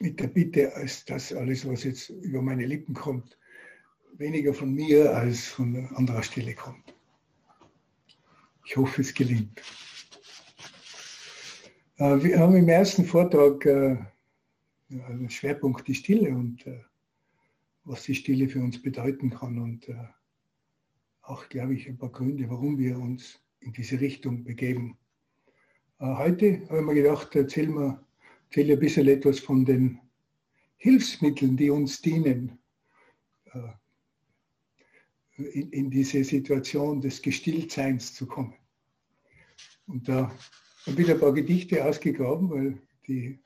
mit der Bitte, als das alles, was jetzt über meine Lippen kommt, weniger von mir als von anderer Stelle kommt. Ich hoffe, es gelingt. Äh, wir haben im ersten Vortrag äh, einen Schwerpunkt die Stille und äh, was die Stille für uns bedeuten kann und auch, glaube ich, ein paar Gründe, warum wir uns in diese Richtung begeben. Heute habe ich mir gedacht, erzählen wir erzähle ein bisschen etwas von den Hilfsmitteln, die uns dienen, in, in diese Situation des Gestilltseins zu kommen. Und da habe ich ein paar Gedichte ausgegraben, weil die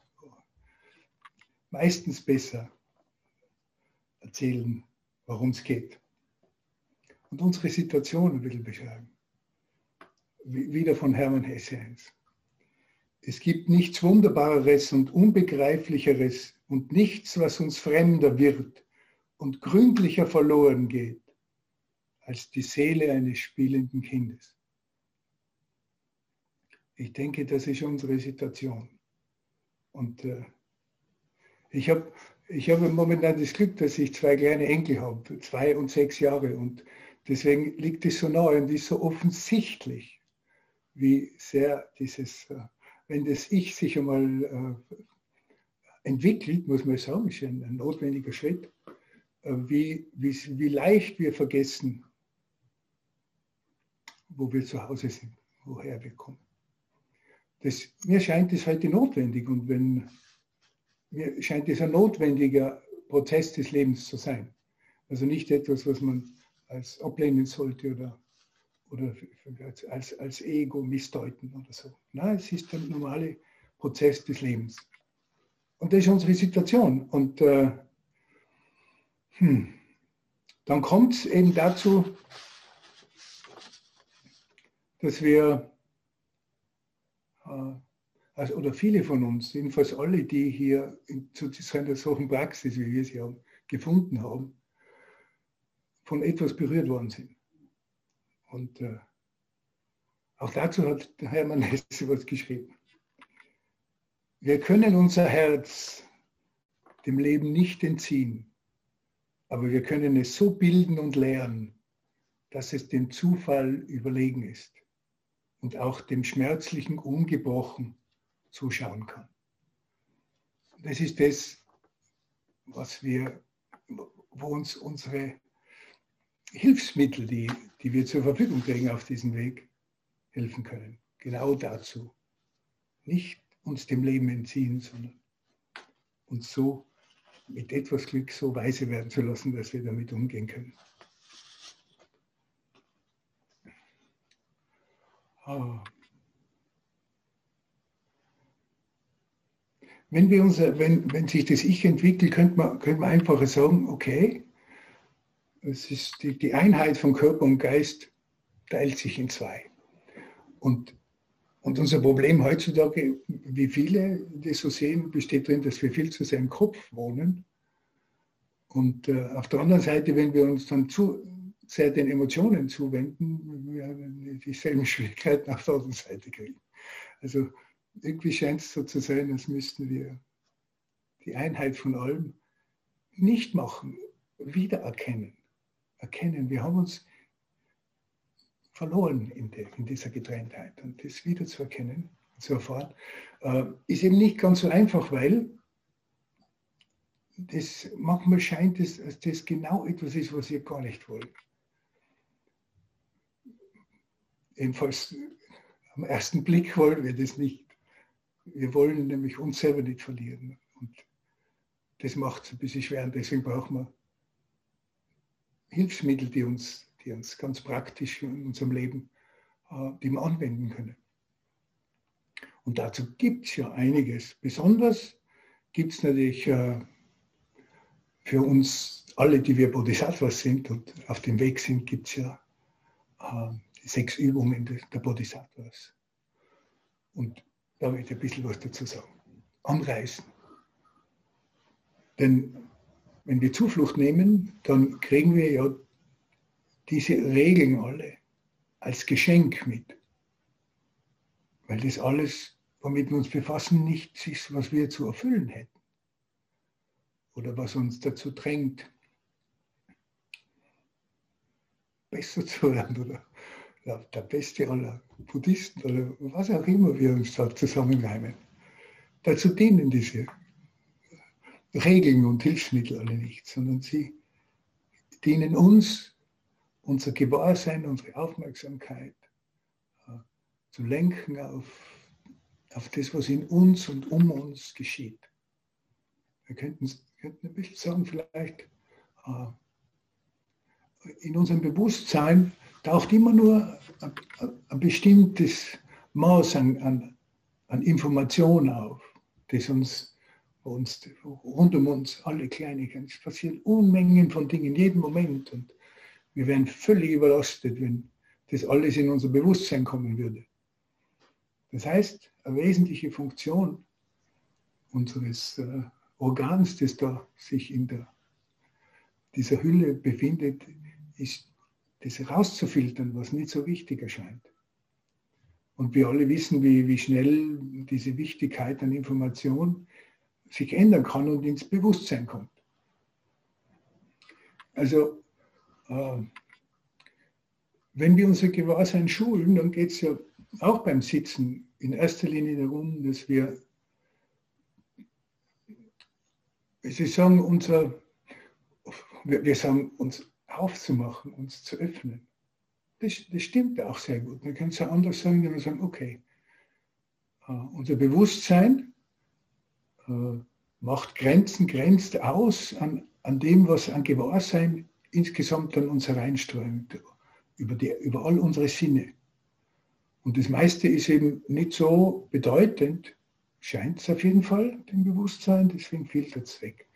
meistens besser erzählen, worum es geht. Und unsere Situation ein bisschen beschreiben. Wieder von Hermann Hesse eins. Es gibt nichts Wunderbareres und Unbegreiflicheres und nichts, was uns fremder wird und gründlicher verloren geht, als die Seele eines spielenden Kindes. Ich denke, das ist unsere Situation. Und äh, ich habe ich hab momentan das Glück, dass ich zwei kleine Enkel habe, zwei und sechs Jahre. Und deswegen liegt es so nahe und ist so offensichtlich, wie sehr dieses, äh, wenn das Ich sich einmal äh, entwickelt, muss man sagen, ist ein, ein notwendiger Schritt, äh, wie, wie, wie leicht wir vergessen, wo wir zu Hause sind, woher wir kommen. Das, mir scheint es heute notwendig und wenn, mir scheint es ein notwendiger Prozess des Lebens zu sein. Also nicht etwas, was man als ablehnen sollte oder, oder als, als Ego missdeuten oder so. Nein, es ist der normale Prozess des Lebens. Und das ist unsere Situation. Und äh, hm, dann kommt es eben dazu, dass wir, äh, also, oder viele von uns, jedenfalls alle, die hier in, zu einer solchen Praxis, wie wir sie haben, gefunden haben, von etwas berührt worden sind. Und äh, auch dazu hat Hermann Hesse was geschrieben. Wir können unser Herz dem Leben nicht entziehen, aber wir können es so bilden und lehren, dass es dem Zufall überlegen ist und auch dem Schmerzlichen ungebrochen zuschauen kann. Das ist das, was wir, wo uns unsere Hilfsmittel, die, die wir zur Verfügung kriegen auf diesem Weg, helfen können. Genau dazu. Nicht uns dem Leben entziehen, sondern uns so mit etwas Glück so weise werden zu lassen, dass wir damit umgehen können. Ah. Wenn, wir uns, wenn, wenn sich das Ich entwickelt, könnte man, könnte man einfach sagen, okay, es ist die, die Einheit von Körper und Geist teilt sich in zwei. Und, und unser Problem heutzutage, wie viele das so sehen, besteht darin, dass wir viel zu sehr im Kopf wohnen. Und äh, auf der anderen Seite, wenn wir uns dann zu, sehr den Emotionen zuwenden, wir dieselben Schwierigkeiten auf der anderen Seite kriegen. Also irgendwie scheint es so zu sein, als müssten wir die Einheit von allem nicht machen, wiedererkennen. Erkennen, wir haben uns verloren in, der, in dieser Getrenntheit. Und das wiederzuerkennen, zu erfahren, äh, ist eben nicht ganz so einfach, weil das manchmal scheint es, dass das genau etwas ist, was ihr gar nicht wollt. Jedenfalls am ersten Blick wollen wir das nicht. Wir wollen nämlich uns selber nicht verlieren. Und das macht es ein bisschen schwer. Und deswegen brauchen wir Hilfsmittel, die uns, die uns ganz praktisch in unserem Leben äh, die wir anwenden können. Und dazu gibt es ja einiges. Besonders gibt es natürlich äh, für uns alle, die wir Bodhisattvas sind und auf dem Weg sind, gibt es ja äh, sechs Übungen der Bodhisattvas. Und da will ich ein bisschen was dazu sagen. Anreißen. Denn wenn wir Zuflucht nehmen, dann kriegen wir ja diese Regeln alle als Geschenk mit. Weil das alles, womit wir uns befassen, nichts ist, was wir zu erfüllen hätten. oder was uns dazu drängt, besser zu werden oder der beste aller Buddhisten oder was auch immer wir uns da zusammenreimen. Dazu dienen diese Regeln und Hilfsmittel alle nicht, sondern sie dienen uns, unser Gewahrsein, unsere Aufmerksamkeit äh, zu lenken auf, auf das, was in uns und um uns geschieht. Wir könnten, könnten ein bisschen sagen, vielleicht äh, in unserem Bewusstsein taucht immer nur ein, ein bestimmtes Maß an, an, an Information auf, das uns uns, rund um uns, alle Kleinigkeiten. Es passieren Unmengen von Dingen jeden Moment und wir wären völlig überlastet, wenn das alles in unser Bewusstsein kommen würde. Das heißt, eine wesentliche Funktion unseres äh, Organs, das da sich in der, dieser Hülle befindet, ist, das herauszufiltern, was nicht so wichtig erscheint. Und wir alle wissen, wie, wie schnell diese Wichtigkeit an Information sich ändern kann und ins Bewusstsein kommt. Also, äh, wenn wir unser Gewahrsein schulen, dann geht es ja auch beim Sitzen in erster Linie darum, dass wir, Sie sagen, unser, wir, sagen, uns aufzumachen, uns zu öffnen. Das, das stimmt auch sehr gut. Man kann es ja anders sagen, wenn wir sagen, okay, uh, unser Bewusstsein macht Grenzen, grenzt aus an, an dem, was an Gewahrsein insgesamt an uns hereinströmt, über, die, über all unsere Sinne. Und das meiste ist eben nicht so bedeutend, scheint es auf jeden Fall, dem Bewusstsein, deswegen filtert es weg.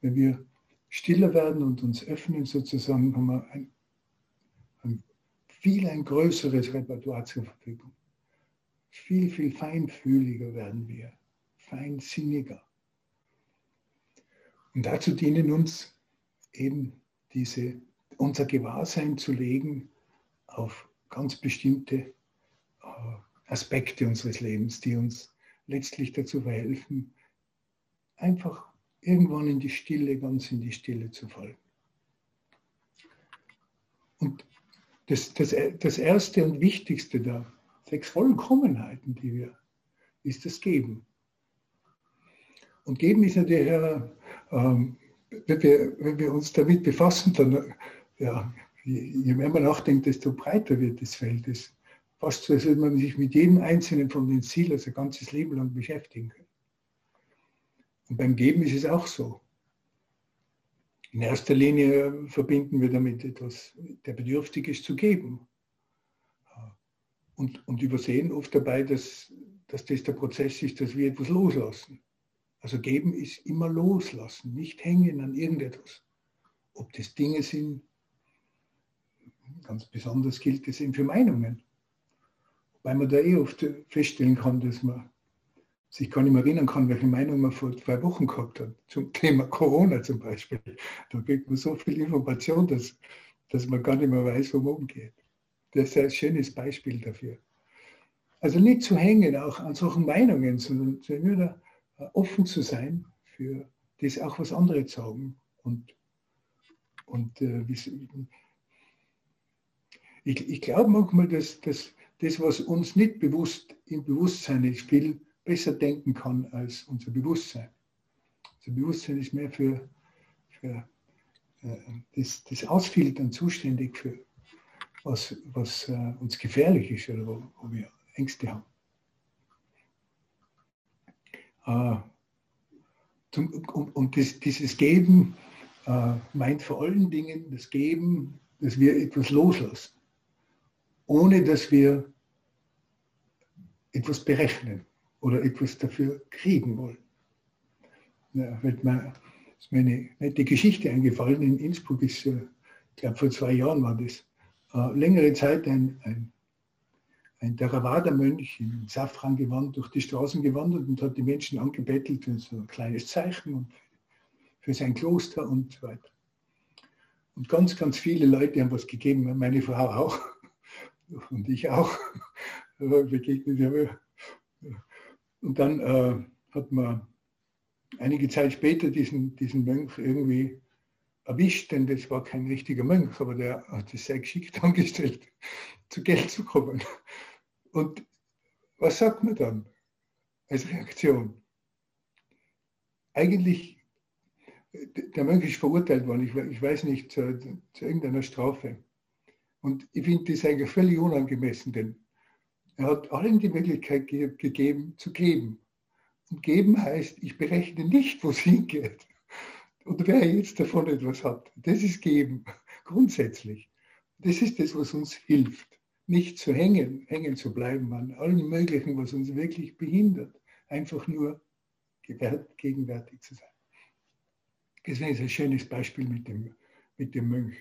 Wenn wir stiller werden und uns öffnen, sozusagen, haben wir ein, ein viel ein größeres Repertoire zur Verfügung. Viel, viel feinfühliger werden wir, feinsinniger. Und dazu dienen uns eben diese, unser Gewahrsein zu legen auf ganz bestimmte äh, Aspekte unseres Lebens, die uns letztlich dazu verhelfen, einfach irgendwann in die Stille, ganz in die Stille zu fallen. Und das, das, das erste und wichtigste der sechs Vollkommenheiten, die wir, ist das Geben. Und Geben ist natürlich, äh, ähm, wenn, wir, wenn wir uns damit befassen, dann, ja, je, mehr man nachdenkt, desto breiter wird das Feld. Es fast so, als würde man sich mit jedem einzelnen von den Zielen sein ganzes Leben lang beschäftigen können. Und beim Geben ist es auch so. In erster Linie verbinden wir damit etwas, der bedürftig ist zu geben. Und, und übersehen oft dabei, dass, dass das der Prozess ist, dass wir etwas loslassen. Also geben ist immer loslassen, nicht hängen an irgendetwas. Ob das Dinge sind, ganz besonders gilt das eben für Meinungen. Wobei man da eh oft feststellen kann, dass man sich gar nicht mehr erinnern kann, welche Meinung man vor zwei Wochen gehabt hat, zum Thema Corona zum Beispiel. Da kriegt man so viel Information, dass, dass man gar nicht mehr weiß, wo man umgeht. Das ist ein schönes Beispiel dafür. Also nicht zu hängen auch an solchen Meinungen, sondern nur da offen zu sein für das auch was andere sagen. Und, und äh, ich, ich glaube manchmal, dass, dass das, was uns nicht bewusst im Bewusstsein ist, viel besser denken kann als unser Bewusstsein. Unser Bewusstsein ist mehr für, für äh, das, das Ausfiltern zuständig für was, was äh, uns gefährlich ist oder wo, wo wir Ängste haben. Äh, zum, und, und das, dieses Geben äh, meint vor allen Dingen das Geben, dass wir etwas loslassen, ohne dass wir etwas berechnen oder etwas dafür kriegen wollen. Ja, wird mir, ist mir eine nette Geschichte eingefallen. In Innsbruck ist, äh, ich glaube vor zwei Jahren war das, äh, längere Zeit ein, ein, ein Theravada-Mönch im Safran-Gewand durch die Straßen gewandert und hat die Menschen angebettelt für so ein kleines Zeichen und für sein Kloster und so weiter. Und ganz, ganz viele Leute haben was gegeben, meine Frau auch und ich auch. und dann äh, hat man einige Zeit später diesen, diesen Mönch irgendwie erwischt, denn das war kein richtiger Mönch, aber der hat es sehr geschickt angestellt, zu Geld zu kommen. Und was sagt man dann als Reaktion? Eigentlich, der Mönch ist verurteilt worden, ich, ich weiß nicht, zu, zu, irgendeiner Strafe. Und ich finde das eigentlich völlig unangemessen, denn er hat allen die Möglichkeit ge gegeben, zu geben. Und geben heißt, ich berechne nicht, wo es hingeht. Und wer jetzt davon etwas hat, das ist geben, grundsätzlich. Das ist das, was uns hilft. Nicht zu hängen, hängen zu bleiben an allem Möglichen, was uns wirklich behindert. Einfach nur gegenwärtig zu sein. Deswegen ist ein schönes Beispiel mit dem, mit dem Mönch.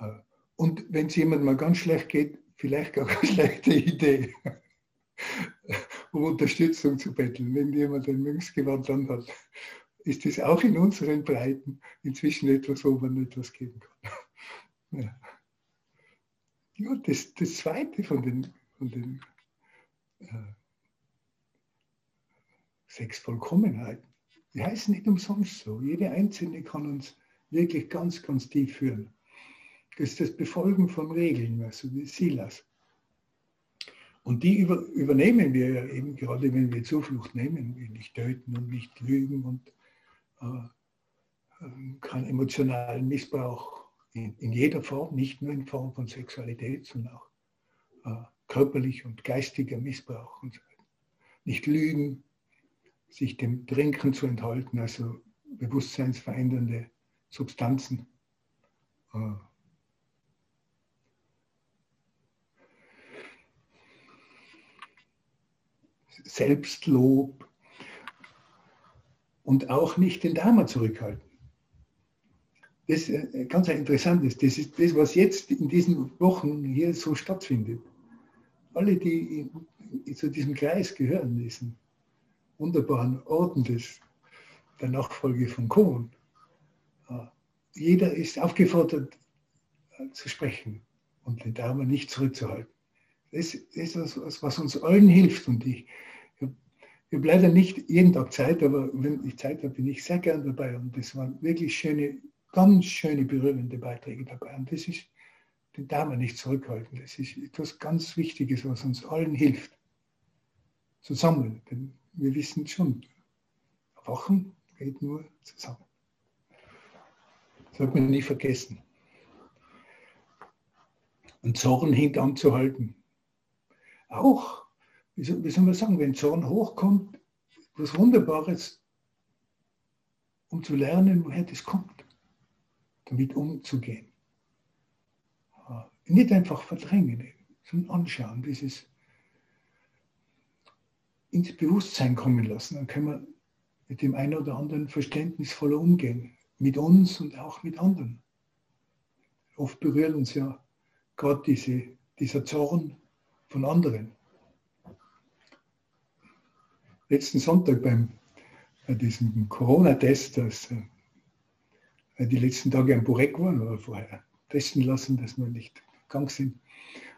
Äh, und wenn es jemandem mal ganz schlecht geht, vielleicht gar keine schlechte Idee, um Unterstützung zu betteln, wenn jemand ein Mönchsgewand hat ist das auch in unseren Breiten inzwischen etwas, wo man etwas geben kann. Ja, ja das, das zweite von den, von den äh, sechs Vollkommenheiten, die heißen nicht umsonst so. Jede einzelne kann uns wirklich ganz, ganz tief führen. Das ist das Befolgen von Regeln, also die Silas. Und die über, übernehmen wir ja eben gerade, wenn wir Zuflucht nehmen, nicht töten und nicht lügen und äh, keinen emotionalen Missbrauch in, in, jeder Form, nicht nur in Form von Sexualität, sondern auch äh, körperlich und geistiger Missbrauch und so weiter. Nicht lügen, sich dem Trinken zu enthalten, also bewusstseinsverändernde Substanzen. Äh, Selbstlob, und auch nicht den Dharma zurückhalten. Das äh, ganz interessant ist. Das ist das, was jetzt in diesen Wochen hier so stattfindet. Alle, die zu diesem Kreis gehören, diesen wunderbaren Orten des, der Nachfolge von Kohn, äh, jeder ist aufgefordert äh, zu sprechen und den Dharma nicht zurückzuhalten. Das ist das, was uns allen hilft. Und ich, ich habe leider nicht jeden Tag Zeit, aber wenn ich Zeit habe, bin ich sehr gern dabei. Und das waren wirklich schöne, ganz schöne, berührende Beiträge dabei. Und das ist, den darf man nicht zurückhalten. Das ist etwas ganz Wichtiges, was uns allen hilft. Zusammen. Denn wir wissen schon, Wachen geht nur zusammen. Sollte man nie vergessen. Und Zorn hintanzuhalten. Auch wie soll, wie soll man sagen, wenn Zorn hochkommt, was Wunderbares, um zu lernen, woher das kommt, damit umzugehen. Nicht einfach verdrängen, sondern anschauen, dieses ins Bewusstsein kommen lassen. Dann können wir mit dem einen oder anderen verständnisvoller umgehen, mit uns und auch mit anderen. Oft berührt uns ja gerade diese, dieser Zorn von anderen letzten Sonntag beim, bei diesem Corona-Test, dass äh, die letzten Tage am Burek waren oder vorher testen lassen, dass wir nicht krank sind.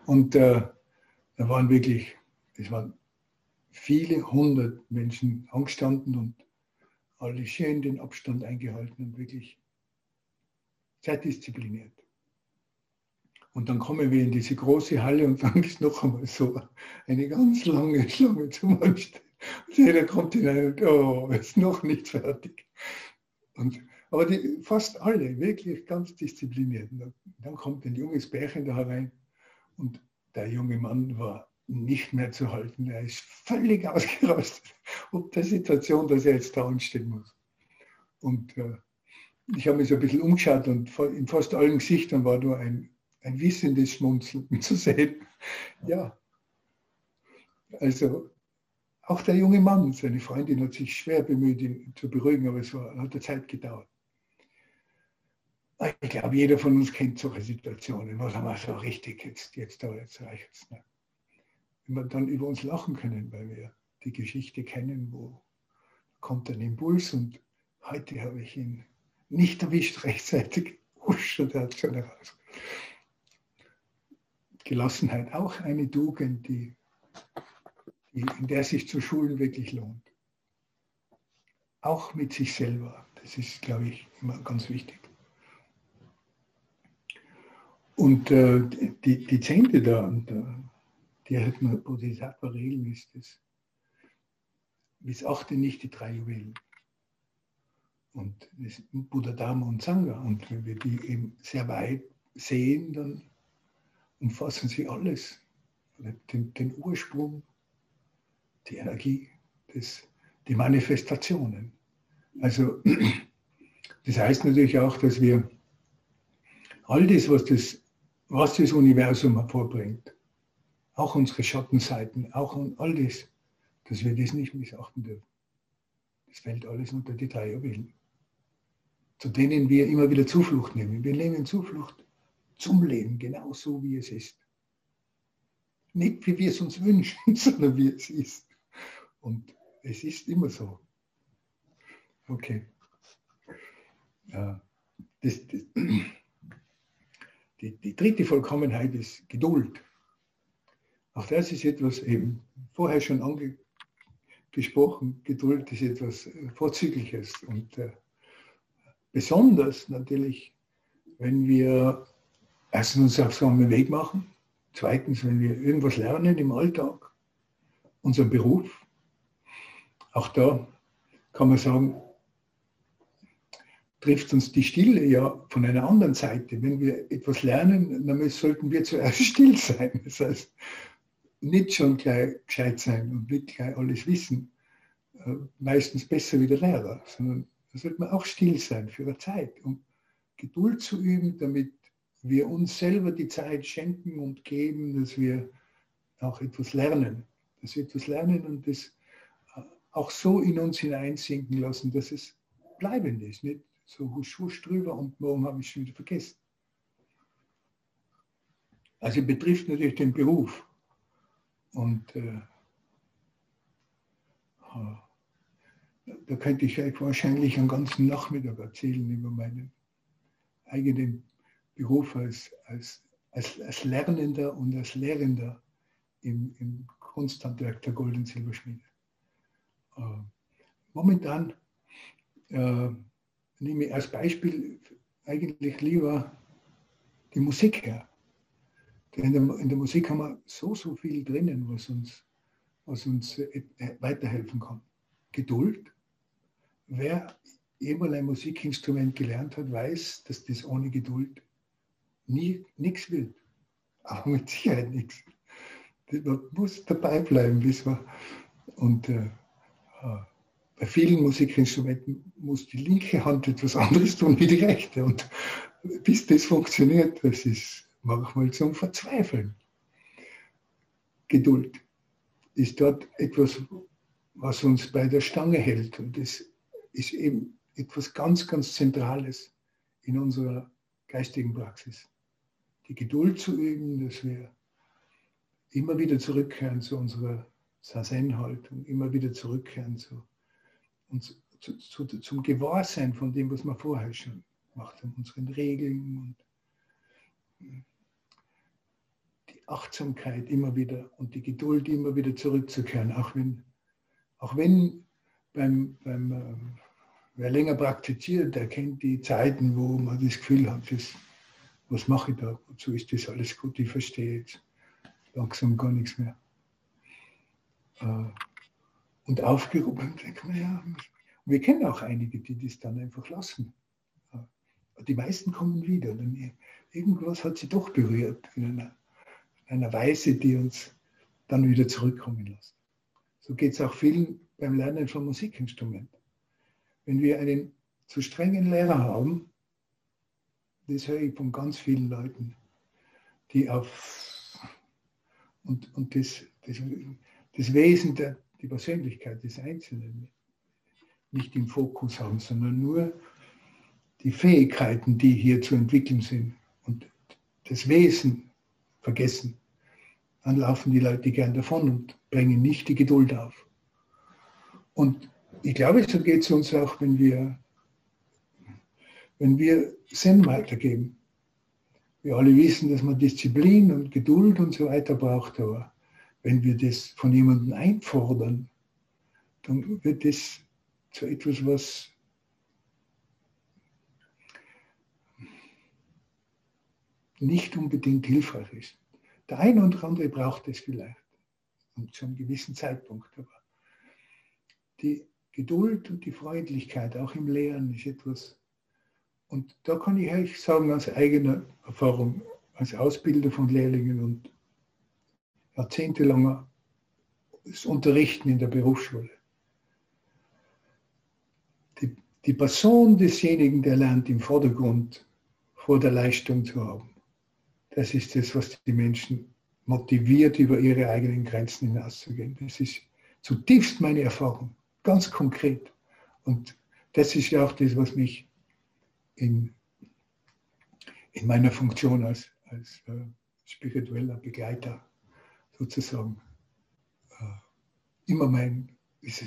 Und äh, da waren wirklich, es waren viele hundert Menschen angestanden und alle schön den Abstand eingehalten und wirklich sehr diszipliniert. Und dann kommen wir in diese große Halle und dann ist noch einmal so eine ganz lange Schlange zum Anstehen. Jeder kommt hinein und oh, ist noch nicht fertig. Und, aber die, fast alle wirklich ganz diszipliniert. Dann kommt ein junges Bärchen da herein und der junge Mann war nicht mehr zu halten. Er ist völlig ausgerastet, ob der Situation, dass er jetzt da anstehen muss. Und äh, ich habe mich so ein bisschen umgeschaut und in fast allen Gesichtern war nur ein, ein wissendes Schmunzeln zu sehen. Ja, also auch der junge Mann, seine Freundin hat sich schwer bemüht, ihn zu beruhigen, aber es war, hat Zeit gedauert. Ich glaube, jeder von uns kennt solche Situationen, wo sagen wir so richtig, jetzt, jetzt, jetzt reicht es. Ne? Wenn wir dann über uns lachen können, weil wir die Geschichte kennen, wo kommt ein Impuls und heute habe ich ihn nicht erwischt rechtzeitig. Usch, der hat schon heraus. Gelassenheit auch eine Tugend, die in der sich zu schulen wirklich lohnt. auch mit sich selber. Das ist, glaube ich, immer ganz wichtig. Und äh, die, die Zehnte da, die hat man Bodhisattva-Regeln ist das. Missachte nicht die drei Juwelen. Und das Buddha, Dharma und Sangha. Und wenn wir die eben sehr weit sehen, dann umfassen sie alles. Den, den Ursprung, die Energie, das, die Manifestationen. Also das heißt natürlich auch, dass wir all das, was das, was das Universum hervorbringt, auch unsere Schattenseiten, auch all das, dass wir das nicht missachten dürfen. Das fällt alles unter die drei Juwelen, zu denen wir immer wieder Zuflucht nehmen. Wir nehmen Zuflucht zum Leben, genauso wie es ist. Nicht wie wir es uns wünschen, sondern wie es ist. Und es ist immer so. Okay. Ja, das, das, dritte Vollkommenheit ist Geduld. Auch das ist etwas eben vorher schon angesprochen. Geduld ist etwas äh, Vorzügliches und äh, besonders natürlich, wenn wir erstens uns auf so einen Weg machen, zweitens, wenn wir irgendwas lernen im Alltag, unseren Beruf. Auch da kann man sagen, trifft uns die Stille ja von einer anderen Seite. Wenn wir etwas lernen, dann sollten wir zuerst still sein. Das heißt, nicht schon gleich gescheit sein und nicht gleich alles wissen, äh, meistens besser wie der Lehrer, sondern da sollte man auch still sein für eine Zeit, um Geduld zu üben, damit wir uns selber die Zeit schenken und geben, dass wir auch etwas lernen, dass wir etwas lernen und das äh, auch so in uns hineinsinken lassen, dass es bleibend ist, nicht so husch husch drüber und morgen habe ich es wieder vergessen. Also betrifft natürlich den Beruf. Und äh, da könnte ich euch wahrscheinlich einen ganzen Nachmittag erzählen über meinen eigenen Beruf als, als, als, als Lernender und als Lehrender im, im Kunsthandwerk der Gold- und Silberschmiede. Äh, momentan äh, nehme ich als Beispiel eigentlich lieber die Musik her. Denn in der, in der Musik haben wir so, so viel drinnen, was uns, was uns äh, weiterhelfen kann. Geduld. Wer jemals ein Musikinstrument gelernt hat, weiß, dass das ohne Geduld nichts wird. Auch mit Sicherheit nichts. Man muss dabei bleiben, bis man. Und äh, äh bei vielen Musikinstrumenten muss die linke Hand etwas anderes tun wie die rechte. Und bis das funktioniert, das ist manchmal zum Verzweifeln. Geduld ist dort etwas, was uns bei der Stange hält. Und das ist eben etwas ganz, ganz Zentrales in unserer geistigen Praxis. Die Geduld zu üben, dass wir immer wieder zurückkehren zu unserer Sazen-Haltung, immer wieder zurückkehren zu uns zu, zu, zum Gewahrsein von dem, was wir vorher schon gemacht haben, unseren Regeln und hm, die Achtsamkeit immer wieder und die Geduld immer wieder zurückzukehren, auch wenn, auch wenn beim, beim äh, wer länger praktiziert, der kennt die Zeiten, wo man das Gefühl hat, das, was mache ich da, wozu ist das alles gut, ich verstehe jetzt langsam gar nichts mehr. Äh, und aufgehoben. Wir kennen auch einige, die das dann einfach lassen. Die meisten kommen wieder. Irgendwas hat sie doch berührt in einer, in einer Weise, die uns dann wieder zurückkommen lässt. So geht es auch vielen beim Lernen von Musikinstrumenten. Wenn wir einen zu strengen Lehrer haben, das höre ich von ganz vielen Leuten, die auf und, und das, das, das Wesen der, die Persönlichkeit des Einzelnen nicht im Fokus haben, sondern nur die Fähigkeiten, die hier zu entwickeln sind und das Wesen vergessen, dann laufen die Leute gern davon und bringen nicht die Geduld auf. Und ich glaube, so geht es uns auch, wenn wir, wenn wir Zen weitergeben. Wir alle wissen, dass man Disziplin und Geduld und so weiter braucht, aber wenn wir das von jemandem einfordern, dann wird das zu etwas, was nicht unbedingt hilfreich ist. Der eine oder andere braucht es vielleicht und zu einem gewissen Zeitpunkt. Aber die Geduld und die Freundlichkeit auch im Lehren ist etwas, und da kann ich euch sagen, aus eigener Erfahrung, als Ausbilder von Lehrlingen und jahrzehntelanger Unterrichten in der Berufsschule. Die, die Person desjenigen, der lernt, im Vordergrund vor der Leistung zu haben. Das ist das, was die Menschen motiviert, über ihre eigenen Grenzen hinauszugehen. Das ist zutiefst meine Erfahrung, ganz konkret. Und das ist ja auch das, was mich in, in meiner Funktion als, als äh, spiritueller Begleiter sozusagen äh, immer mein, ist,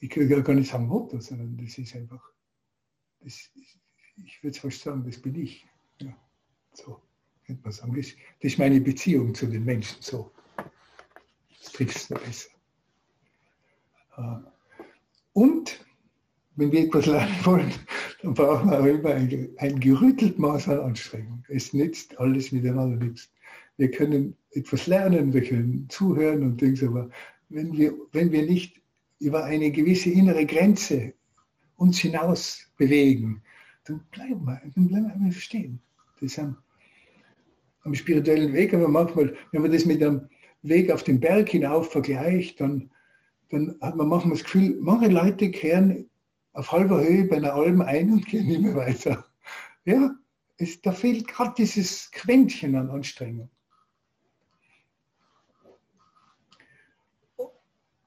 ich will gar nicht sagen Motto, sondern das ist einfach, das, ich würde es fast sagen, das bin ich. Ja, so könnte man sagen. Das, das ist meine Beziehung zu den Menschen so. Das trifft es besser. Äh, und wenn wir etwas lernen wollen, dann brauchen wir auch immer ein, ein gerüttelt Maß an Anstrengung. Es nützt alles miteinander nichts. Wir können etwas lernen, wir können zuhören und Dings, aber wenn wir, wenn wir nicht über eine gewisse innere Grenze uns hinaus bewegen, dann bleiben wir, dann bleiben wir stehen. Das haben, am spirituellen Weg, aber manchmal, wenn man das mit einem Weg auf den Berg hinauf vergleicht, dann, dann hat man manchmal das Gefühl, manche Leute kehren auf halber Höhe bei einer Alm ein und gehen nicht mehr weiter. Ja, es, da fehlt gerade dieses Quäntchen an Anstrengung.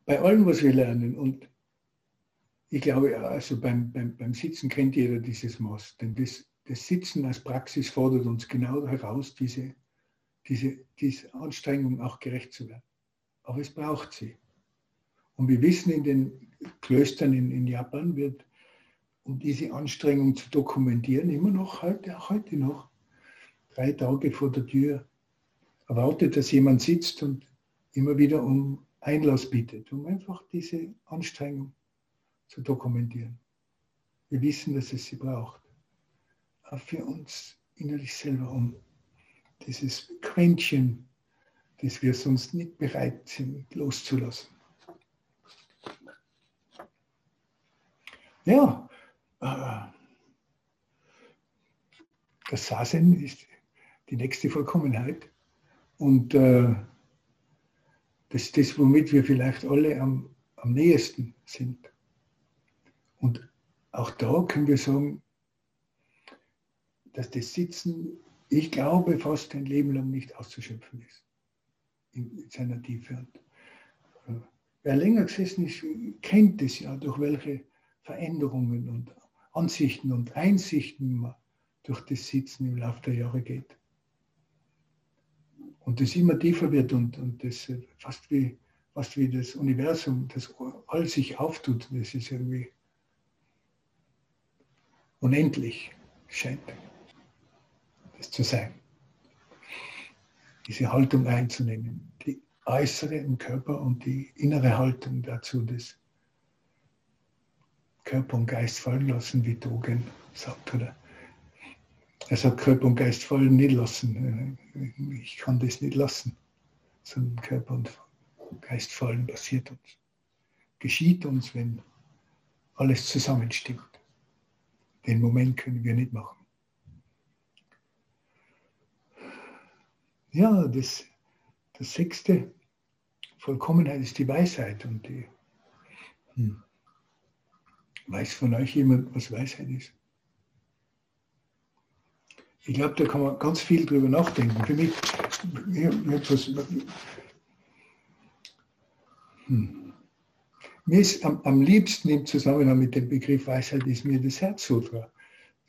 Bei allem, was wir lernen, und ich glaube, also beim, beim, beim Sitzen kennt jeder dieses Maß, denn das, das Sitzen als Praxis fordert uns genau heraus, diese, diese, diese Anstrengung auch gerecht zu werden. Aber es braucht sie. Und wir wissen, in den Klöstern in, in Japan wird, um diese Anstrengung zu dokumentieren, immer noch heute, auch heute noch, drei Tage vor der Tür erwartet, dass jemand sitzt und immer wieder um Einlass bietet, um einfach diese Anstrengung zu dokumentieren. Wir wissen, dass es sie braucht. Auch für uns innerlich selber, um dieses Quäntchen, das wir sonst nicht bereit sind loszulassen. Ja, äh, das Sasen ist die nächste Vollkommenheit. Und äh, das ist das, womit wir vielleicht alle am, am nähesten sind. Und auch da können wir sagen, dass das Sitzen, ich glaube, fast ein Leben lang nicht auszuschöpfen ist. In, in seiner Tiefe. Und, äh, wer länger gesessen ist, kennt es ja, durch welche Veränderungen und Ansichten und Einsichten man durch das Sitzen im Laufe der Jahre geht. Und das immer tiefer wird und, und das fast wie, fast wie das Universum, das all sich auftut, das ist irgendwie unendlich, scheint es zu sein. Diese Haltung einzunehmen, die äußere im Körper und die innere Haltung dazu, das Körper und Geist fallen lassen, wie Dogen sagt, oder? Sagt, Körper und Geist fallen nicht lassen. Ich kann das nicht lassen, sondern Körper und Geist fallen passiert uns. Geschieht uns, wenn alles zusammenstimmt. Den Moment können wir nicht machen. Ja, das, das sechste, Vollkommenheit ist die Weisheit und die. Hm. Weiß von euch jemand, was Weisheit ist? Ich glaube, da kann man ganz viel drüber nachdenken. Für mich, ich, etwas, hm. mir ist am, am, liebsten im Zusammenhang mit dem Begriff Weisheit ist mir das Herzsutra.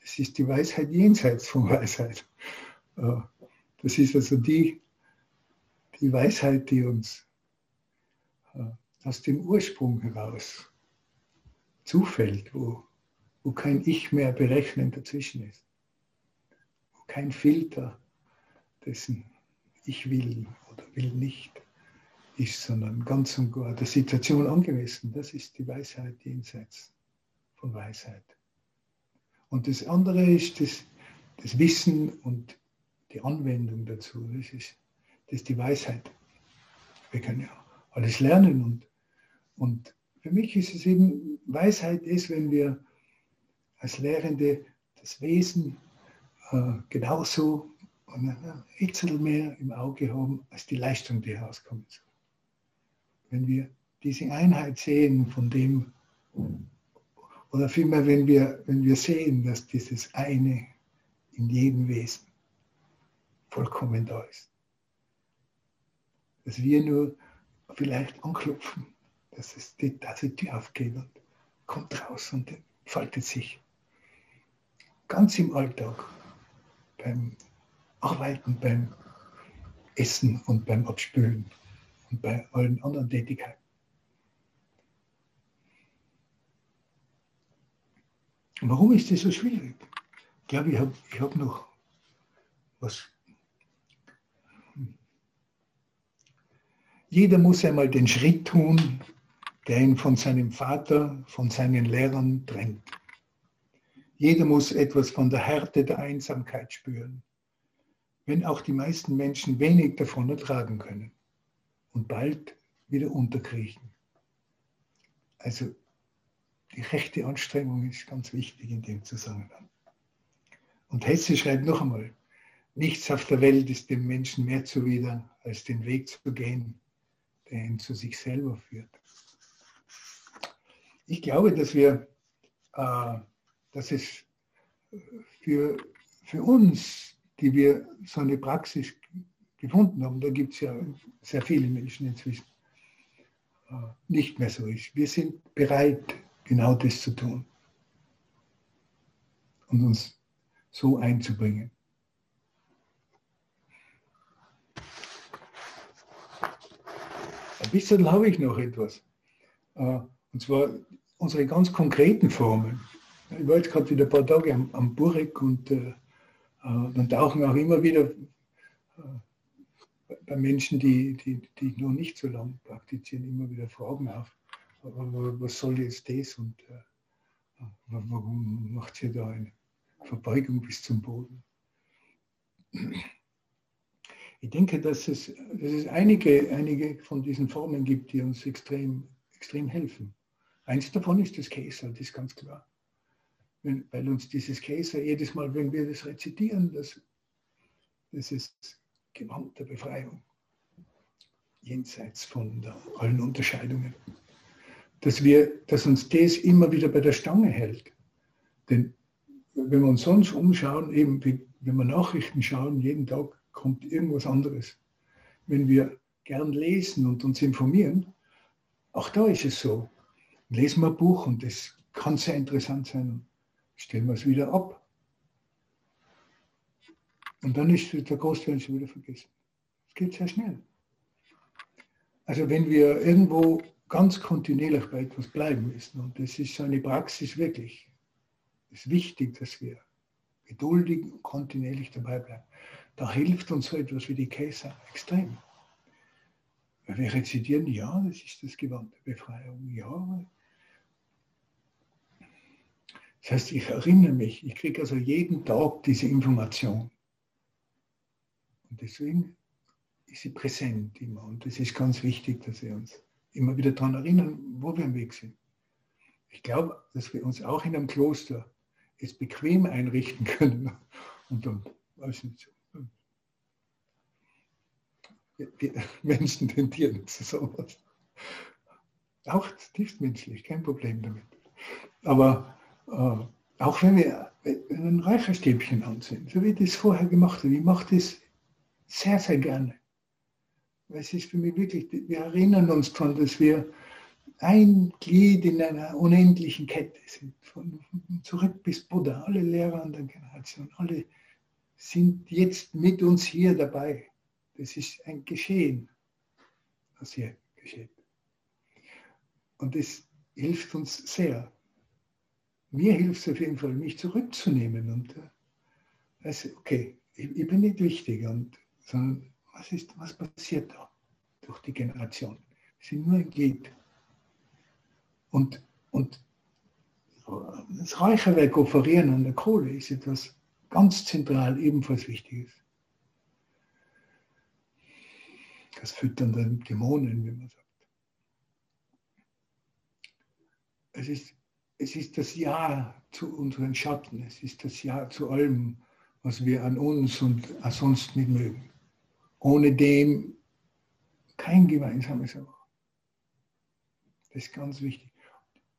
Das ist die Weisheit jenseits von Weisheit. Äh, das ist also die, die Weisheit, die uns äh, aus dem Ursprung heraus zufällt, wo, wo kein Ich mehr berechnen dazwischen ist, kein Filter dessen Ich will oder will nicht ist, sondern ganz und gar der Situation angemessen. Das ist die Weisheit jenseits von Weisheit. Und das andere ist das, das Wissen und die Anwendung dazu. Das ist, das ist die Weisheit. Wir können ja alles lernen. Und, und für mich ist es eben, Weisheit ist, wenn wir als Lehrende das Wesen äh, genauso und ein bisschen mehr im Auge haben als die Leistung, die herauskommen soll. Wenn wir diese Einheit sehen von dem, oder vielmehr, wenn wir, wenn wir sehen, dass dieses eine in jedem Wesen vollkommen da ist. Dass wir nur vielleicht anklopfen, dass, es die, dass die Tür aufgeht und kommt raus und faltet sich. Ganz im Alltag, beim Arbeiten, beim Essen und beim Abspülen und bei allen anderen Tätigkeiten. Warum ist das so schwierig? Ich glaube, ich habe ich hab noch was. Jeder muss einmal den Schritt tun, der ihn von seinem Vater, von seinen Lehrern trennt. Jeder muss etwas von der Härte der Einsamkeit spüren, wenn auch die meisten Menschen wenig davon ertragen können und bald wieder unterkriechen. Also die rechte Anstrengung ist ganz wichtig in dem Zusammenhang. Und Hesse schreibt noch einmal, nichts auf der Welt ist dem Menschen mehr zuwider, als den Weg zu gehen, der ihn zu sich selber führt. Ich glaube, dass wir, äh, dass es für, für uns, die wir so eine Praxis gefunden haben, da gibt es ja sehr viele Menschen inzwischen, äh, nicht mehr so ist. Wir sind bereit, genau das zu tun und uns so einzubringen. Ein bisschen habe ich noch etwas. Äh, und zwar unsere ganz konkreten Formen. Ich war jetzt gerade wieder ein paar Tage am, am Burek und äh, äh dann tauchen auch immer wieder äh, bei Menschen, die, die, die noch nicht so lange praktizieren, immer wieder Fragen auf was soll jetzt das und äh, warum macht ihr da eine Verbeugung bis zum Boden? Ich denke, dass es, dass es einige, einige von diesen Formen gibt, die uns extrem, extrem helfen. Eins davon ist das Käser, das ist ganz klar. Wenn, weil uns dieses Käser jedes Mal, wenn wir das rezitieren, das, das ist Gewand der Befreiung, jenseits von der, allen Unterscheidungen dass, wir, dass uns das immer wieder bei der Stange hält. Denn wenn wir uns sonst umschauen, eben wenn wir Nachrichten schauen, jeden Tag kommt irgendwas anderes. Wenn wir gern lesen und uns informieren, auch da ist es so. Lesen wir ein Buch und das kann sehr interessant sein. Stellen wir es wieder ab. Und dann ist der Großteil schon wieder vergessen. Es geht sehr schnell. Also wenn wir irgendwo ganz kontinuierlich bei etwas bleiben müssen. Und das ist so eine Praxis wirklich. Ist wichtig, dass wir geduldig und kontinuierlich dabei bleiben. Da hilft uns so etwas wie die Käse extrem. Wir rezitieren, ja, das ist das Gewand der Befreiung, ja. Das heißt, ich erinnere mich, ich kriege also jeden Tag diese Information. Und deswegen ist sie präsent immer. Und das ist ganz wichtig, dass wir uns immer wieder daran erinnern, wo wir am Weg sind. Ich glaube, dass wir uns auch in einem Kloster es bequem einrichten können und dann, weiß nicht, wir Menschen tendieren zu sowas. Auch tiefstmenschlich, kein Problem damit. Aber äh, auch wenn wir ein Räucherstäbchen ansehen, so wie ich das vorher gemacht habe, ich mache das sehr, sehr gerne. Es ist für mich wirklich, wir erinnern uns daran, dass wir ein Glied in einer unendlichen Kette sind. Von, zurück bis Buddha, alle Lehrer an der Generation, alle sind jetzt mit uns hier dabei. Das ist ein Geschehen, was hier geschieht. Und das hilft uns sehr. Mir hilft es auf jeden Fall, mich zurückzunehmen und also, okay, ich, ich bin nicht wichtig, und, sondern was, ist, was passiert da durch die Generation? Sind nur ein Glied. Und, und das Räucherwerk offerieren an der Kohle ist etwas ganz zentral ebenfalls Wichtiges. Das Füttern der Dämonen, wie man sagt. Es ist, es ist das Ja zu unseren Schatten, es ist das Ja zu allem, was wir an uns und sonst nicht mögen. Ohne dem kein gemeinsames auch. Das ist ganz wichtig.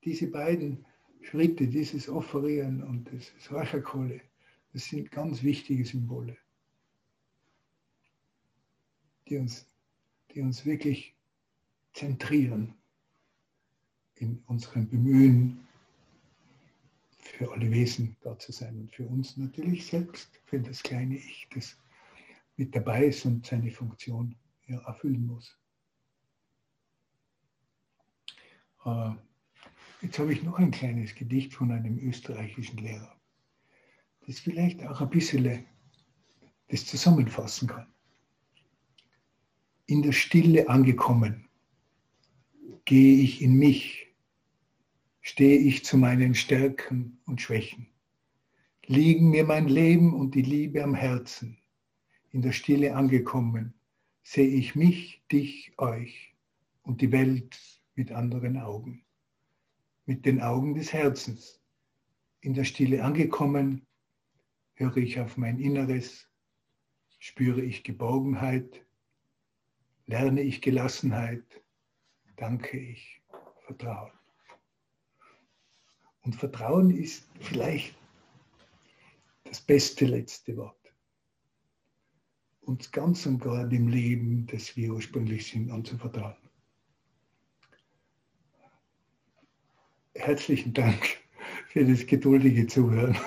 Diese beiden Schritte, dieses Offerieren und das Räucherkohle, das sind ganz wichtige Symbole, die uns, die uns wirklich zentrieren in unserem Bemühen, für alle Wesen da zu sein und für uns natürlich selbst, für das kleine Ich, das mit dabei ist und seine Funktion ja, erfüllen muss. Äh, jetzt habe ich noch ein kleines Gedicht von einem österreichischen Lehrer, das vielleicht auch ein bisschen das zusammenfassen kann. In der Stille angekommen, gehe ich in mich stehe ich zu meinen Stärken und Schwächen. Liegen mir mein Leben und die Liebe am Herzen. In der Stille angekommen, sehe ich mich, dich, euch und die Welt mit anderen Augen. Mit den Augen des Herzens. In der Stille angekommen, höre ich auf mein Inneres, spüre ich Geborgenheit, lerne ich Gelassenheit, danke ich Vertrauen. Und Vertrauen ist vielleicht das beste letzte Wort. Uns ganz und gar dem Leben, das wir ursprünglich sind, anzuvertrauen. Herzlichen Dank für das geduldige Zuhören.